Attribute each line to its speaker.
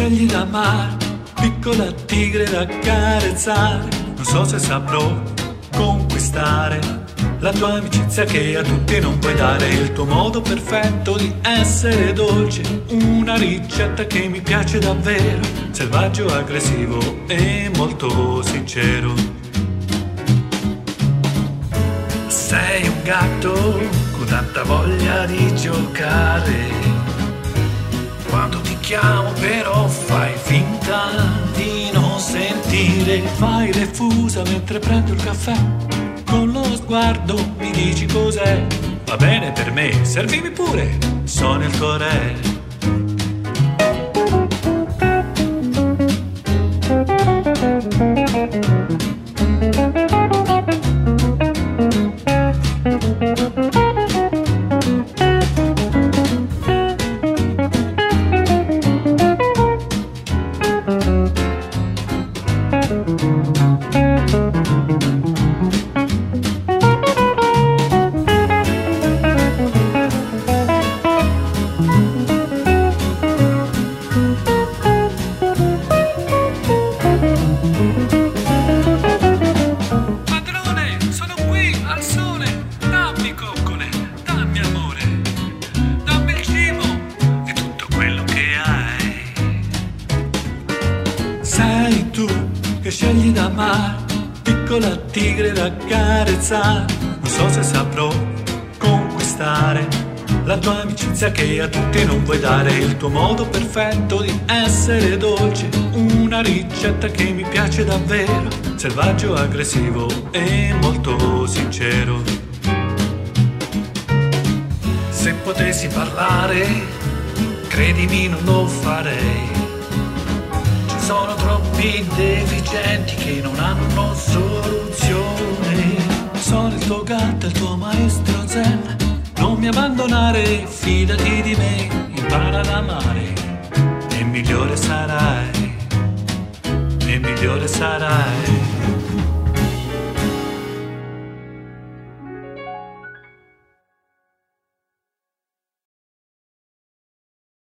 Speaker 1: scegli d'amare, piccola tigre da carezzare, non so se saprò conquistare la tua amicizia che a tutti non puoi dare, il tuo modo perfetto di essere dolce, una ricetta che mi piace davvero, selvaggio, aggressivo e molto sincero. Sei un gatto con tanta voglia di giocare. Chiamo però fai finta di non sentire, fai refusa mentre prendo il caffè. Con lo sguardo mi dici cos'è. Va bene per me, servimi pure, sono il tuo scegli da amare, piccola tigre da carezzare. Non so se saprò conquistare la tua amicizia che a tutti non puoi dare, il tuo modo perfetto di essere dolce, una ricetta che mi piace davvero, selvaggio, aggressivo e molto sincero. Se potessi parlare, credimi non lo farei. Ci sono troppi deficienti che non hanno soluzione. Sono il tuo gatto, il tuo maestro zen. Non mi abbandonare, fidati di me, impara ad amare. E migliore sarai, e migliore sarai.